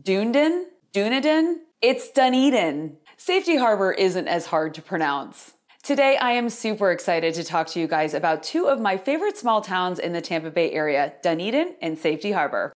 Dunedin? Dunedin? It's Dunedin. Safety Harbor isn't as hard to pronounce. Today, I am super excited to talk to you guys about two of my favorite small towns in the Tampa Bay area, Dunedin and Safety Harbor.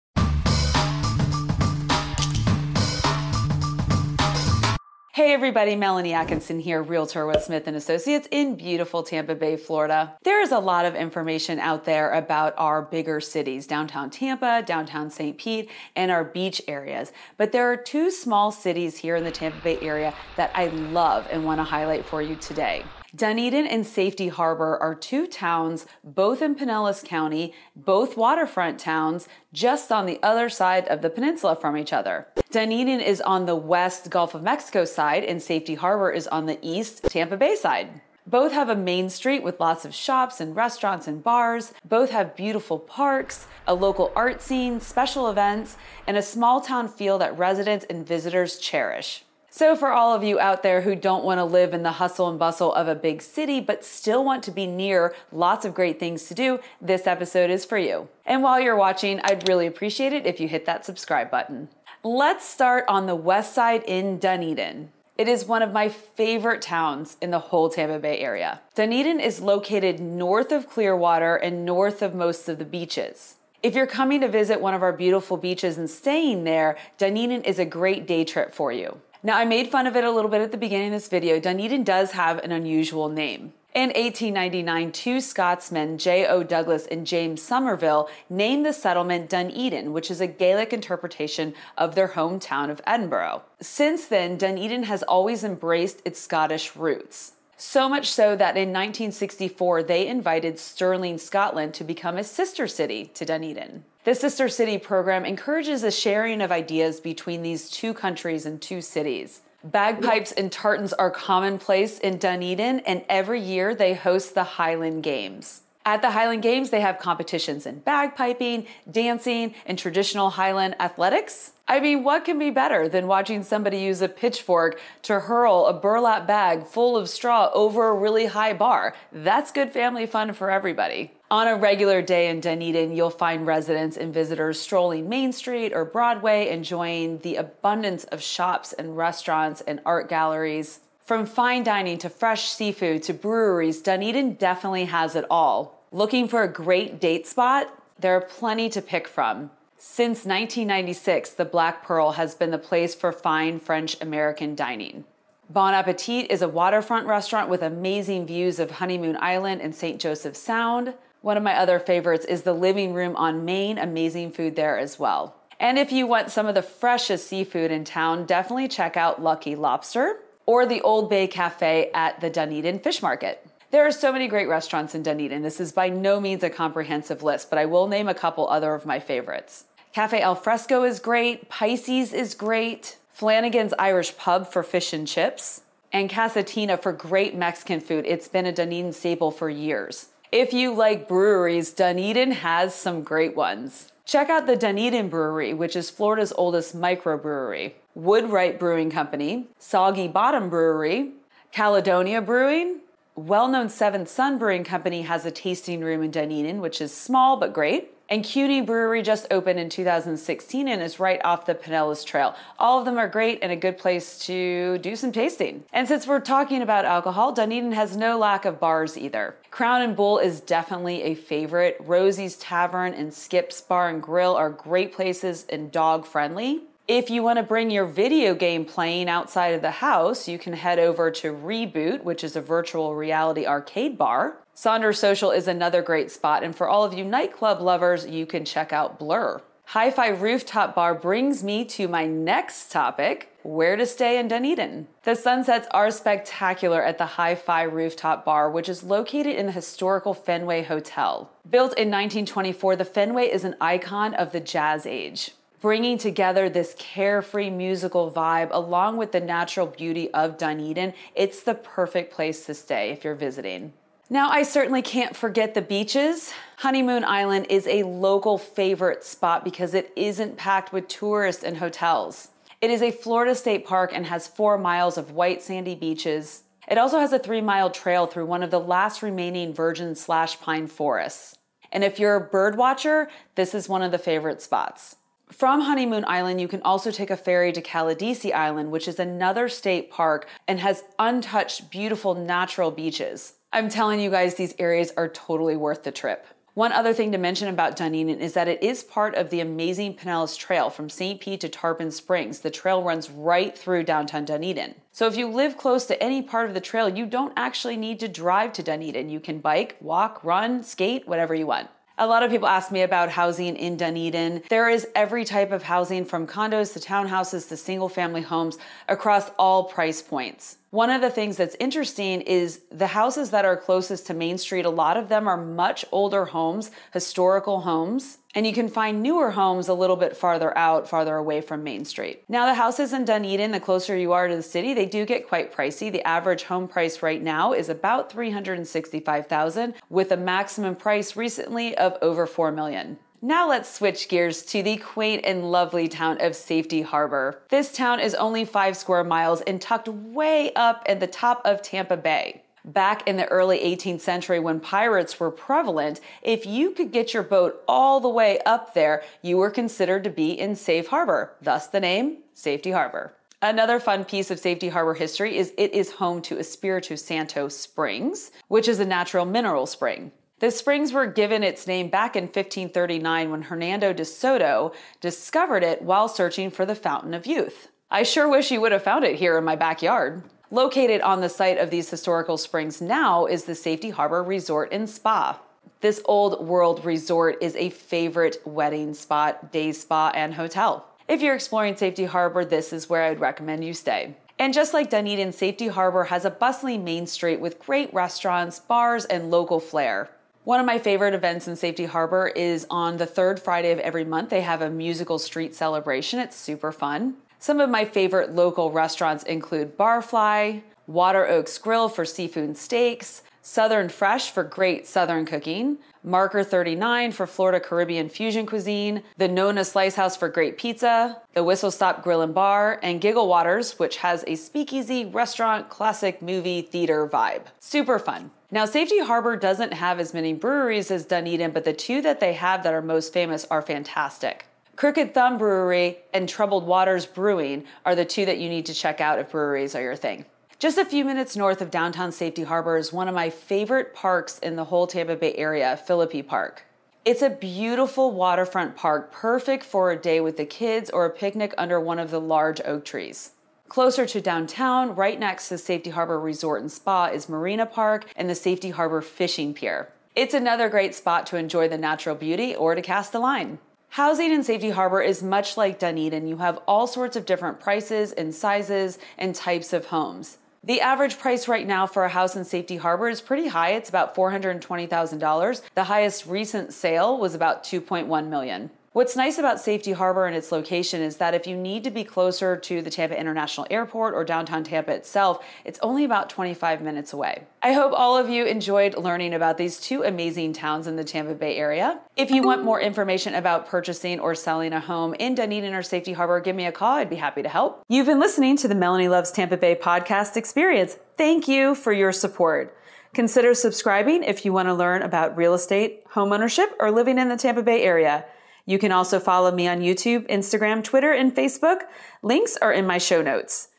Hey everybody, Melanie Atkinson here, realtor with Smith & Associates in beautiful Tampa Bay, Florida. There is a lot of information out there about our bigger cities, downtown Tampa, downtown St. Pete, and our beach areas. But there are two small cities here in the Tampa Bay area that I love and want to highlight for you today. Dunedin and Safety Harbor are two towns, both in Pinellas County, both waterfront towns, just on the other side of the peninsula from each other. Dunedin is on the west Gulf of Mexico side, and Safety Harbor is on the east Tampa Bay side. Both have a main street with lots of shops and restaurants and bars. Both have beautiful parks, a local art scene, special events, and a small town feel that residents and visitors cherish. So, for all of you out there who don't want to live in the hustle and bustle of a big city, but still want to be near lots of great things to do, this episode is for you. And while you're watching, I'd really appreciate it if you hit that subscribe button. Let's start on the west side in Dunedin. It is one of my favorite towns in the whole Tampa Bay area. Dunedin is located north of Clearwater and north of most of the beaches. If you're coming to visit one of our beautiful beaches and staying there, Dunedin is a great day trip for you. Now, I made fun of it a little bit at the beginning of this video. Dunedin does have an unusual name. In 1899, two Scotsmen, J.O. Douglas and James Somerville, named the settlement Dunedin, which is a Gaelic interpretation of their hometown of Edinburgh. Since then, Dunedin has always embraced its Scottish roots. So much so that in 1964, they invited Stirling, Scotland to become a sister city to Dunedin. The Sister City program encourages the sharing of ideas between these two countries and two cities. Bagpipes and tartans are commonplace in Dunedin, and every year they host the Highland Games. At the Highland Games, they have competitions in bagpiping, dancing, and traditional Highland athletics. I mean, what can be better than watching somebody use a pitchfork to hurl a burlap bag full of straw over a really high bar? That's good family fun for everybody. On a regular day in Dunedin, you'll find residents and visitors strolling Main Street or Broadway, enjoying the abundance of shops and restaurants and art galleries. From fine dining to fresh seafood to breweries, Dunedin definitely has it all. Looking for a great date spot? There are plenty to pick from. Since 1996, the Black Pearl has been the place for fine French American dining. Bon Appetit is a waterfront restaurant with amazing views of Honeymoon Island and St. Joseph Sound. One of my other favorites is the Living Room on Main, amazing food there as well. And if you want some of the freshest seafood in town, definitely check out Lucky Lobster or the Old Bay Cafe at the Dunedin Fish Market. There are so many great restaurants in Dunedin. This is by no means a comprehensive list, but I will name a couple other of my favorites. Cafe Al Fresco is great, Pisces is great, Flanagan's Irish Pub for fish and chips, and Casa Tina for great Mexican food. It's been a Dunedin staple for years. If you like breweries, Dunedin has some great ones. Check out the Dunedin Brewery, which is Florida's oldest microbrewery. Woodwright Brewing Company, Soggy Bottom Brewery, Caledonia Brewing, well known Seventh Sun Brewing Company has a tasting room in Dunedin, which is small but great. And Cueni Brewery just opened in 2016 and is right off the Pinellas Trail. All of them are great and a good place to do some tasting. And since we're talking about alcohol, Dunedin has no lack of bars either. Crown and Bull is definitely a favorite. Rosie's Tavern and Skip's Bar and Grill are great places and dog friendly. If you want to bring your video game playing outside of the house, you can head over to Reboot, which is a virtual reality arcade bar. Saunders Social is another great spot, and for all of you nightclub lovers, you can check out Blur. Hi Fi Rooftop Bar brings me to my next topic where to stay in Dunedin. The sunsets are spectacular at the Hi Fi Rooftop Bar, which is located in the historical Fenway Hotel. Built in 1924, the Fenway is an icon of the jazz age bringing together this carefree musical vibe along with the natural beauty of Dunedin, it's the perfect place to stay if you're visiting. Now, I certainly can't forget the beaches. Honeymoon Island is a local favorite spot because it isn't packed with tourists and hotels. It is a Florida state park and has four miles of white sandy beaches. It also has a three mile trail through one of the last remaining virgin slash pine forests. And if you're a bird watcher, this is one of the favorite spots. From Honeymoon Island, you can also take a ferry to Caladesi Island, which is another state park and has untouched, beautiful natural beaches. I'm telling you guys, these areas are totally worth the trip. One other thing to mention about Dunedin is that it is part of the amazing Pinellas Trail from St. Pete to Tarpon Springs. The trail runs right through downtown Dunedin. So if you live close to any part of the trail, you don't actually need to drive to Dunedin. You can bike, walk, run, skate, whatever you want. A lot of people ask me about housing in Dunedin. There is every type of housing from condos to townhouses to single family homes across all price points. One of the things that's interesting is the houses that are closest to Main Street, a lot of them are much older homes, historical homes, and you can find newer homes a little bit farther out, farther away from Main Street. Now, the houses in Dunedin, the closer you are to the city, they do get quite pricey. The average home price right now is about 365,000 with a maximum price recently of over 4 million. Now let's switch gears to the quaint and lovely town of Safety Harbor. This town is only five square miles and tucked way up at the top of Tampa Bay. Back in the early 18th century, when pirates were prevalent, if you could get your boat all the way up there, you were considered to be in safe harbor, thus the name Safety Harbor. Another fun piece of Safety Harbor history is it is home to Espiritu Santo Springs, which is a natural mineral spring. The springs were given its name back in 1539 when Hernando de Soto discovered it while searching for the Fountain of Youth. I sure wish he would have found it here in my backyard. Located on the site of these historical springs now is the Safety Harbor Resort and Spa. This old world resort is a favorite wedding spot, day spa, and hotel. If you're exploring Safety Harbor, this is where I'd recommend you stay. And just like Dunedin, Safety Harbor has a bustling main street with great restaurants, bars, and local flair. One of my favorite events in Safety Harbor is on the third Friday of every month. They have a musical street celebration. It's super fun. Some of my favorite local restaurants include Barfly, Water Oaks Grill for seafood steaks, Southern Fresh for great Southern cooking, Marker 39 for Florida Caribbean fusion cuisine, the Nona Slice House for great pizza, the Whistle Stop Grill and Bar, and Giggle Waters, which has a speakeasy, restaurant, classic movie, theater vibe. Super fun. Now, Safety Harbor doesn't have as many breweries as Dunedin, but the two that they have that are most famous are fantastic. Crooked Thumb Brewery and Troubled Waters Brewing are the two that you need to check out if breweries are your thing. Just a few minutes north of downtown Safety Harbor is one of my favorite parks in the whole Tampa Bay area, Philippe Park. It's a beautiful waterfront park, perfect for a day with the kids or a picnic under one of the large oak trees. Closer to downtown, right next to Safety Harbor Resort and Spa, is Marina Park and the Safety Harbor Fishing Pier. It's another great spot to enjoy the natural beauty or to cast a line. Housing in Safety Harbor is much like Dunedin. You have all sorts of different prices and sizes and types of homes. The average price right now for a house in Safety Harbor is pretty high. It's about $420,000. The highest recent sale was about 2.1 million. What's nice about Safety Harbor and its location is that if you need to be closer to the Tampa International Airport or downtown Tampa itself, it's only about 25 minutes away. I hope all of you enjoyed learning about these two amazing towns in the Tampa Bay area. If you want more information about purchasing or selling a home in Dunedin or Safety Harbor, give me a call. I'd be happy to help. You've been listening to the Melanie Loves Tampa Bay podcast experience. Thank you for your support. Consider subscribing if you want to learn about real estate, homeownership, or living in the Tampa Bay area. You can also follow me on YouTube, Instagram, Twitter, and Facebook. Links are in my show notes.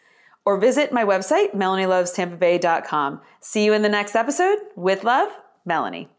Or visit my website, melanielovestampabay.com. See you in the next episode. With love, Melanie.